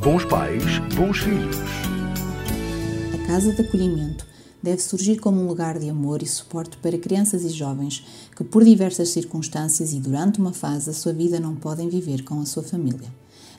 Bons pais, bons filhos. A casa de acolhimento deve surgir como um lugar de amor e suporte para crianças e jovens que, por diversas circunstâncias e durante uma fase da sua vida, não podem viver com a sua família.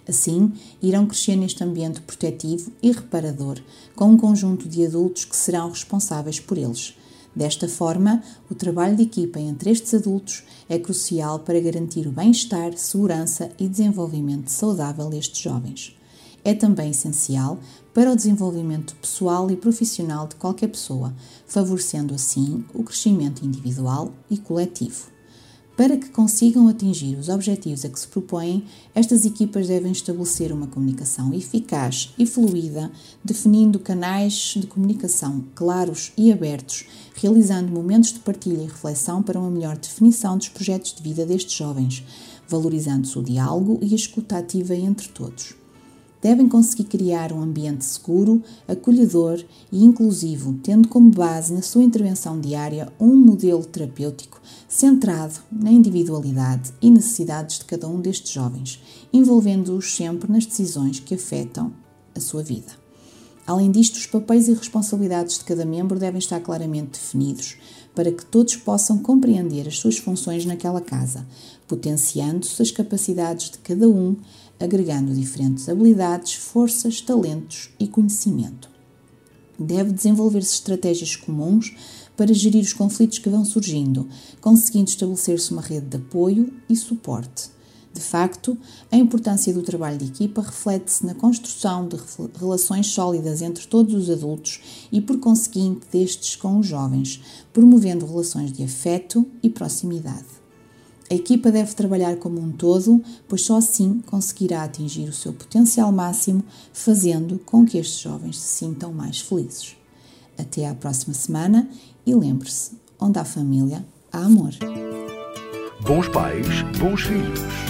Assim, irão crescer neste ambiente protetivo e reparador, com um conjunto de adultos que serão responsáveis por eles. Desta forma, o trabalho de equipa entre estes adultos é crucial para garantir o bem-estar, segurança e desenvolvimento saudável destes jovens é também essencial para o desenvolvimento pessoal e profissional de qualquer pessoa, favorecendo assim o crescimento individual e coletivo. Para que consigam atingir os objetivos a que se propõem, estas equipas devem estabelecer uma comunicação eficaz e fluida, definindo canais de comunicação claros e abertos, realizando momentos de partilha e reflexão para uma melhor definição dos projetos de vida destes jovens, valorizando-se o diálogo e a escuta ativa entre todos devem conseguir criar um ambiente seguro, acolhedor e inclusivo, tendo como base na sua intervenção diária um modelo terapêutico centrado na individualidade e necessidades de cada um destes jovens, envolvendo-os sempre nas decisões que afetam a sua vida. Além disto, os papéis e responsabilidades de cada membro devem estar claramente definidos para que todos possam compreender as suas funções naquela casa, potenciando-se as capacidades de cada um agregando diferentes habilidades, forças, talentos e conhecimento. Deve desenvolver-se estratégias comuns para gerir os conflitos que vão surgindo, conseguindo estabelecer-se uma rede de apoio e suporte. De facto, a importância do trabalho de equipa reflete-se na construção de relações sólidas entre todos os adultos e, por conseguinte, destes com os jovens, promovendo relações de afeto e proximidade. A equipa deve trabalhar como um todo, pois só assim conseguirá atingir o seu potencial máximo, fazendo com que estes jovens se sintam mais felizes. Até à próxima semana e lembre-se: onde há família, há amor. Bons pais, bons filhos.